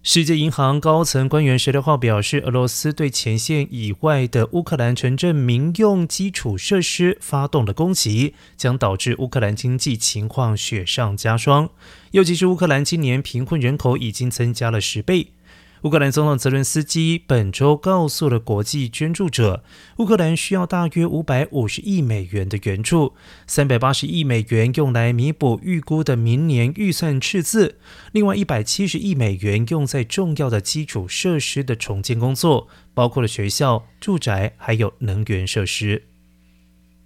世界银行高层官员十六号表示，俄罗斯对前线以外的乌克兰城镇民用基础设施发动了攻击，将导致乌克兰经济情况雪上加霜。尤其是乌克兰今年贫困人口已经增加了十倍。乌克兰总统泽伦斯基本周告诉了国际捐助者，乌克兰需要大约五百五十亿美元的援助，三百八十亿美元用来弥补预估的明年预算赤字，另外一百七十亿美元用在重要的基础设施的重建工作，包括了学校、住宅还有能源设施。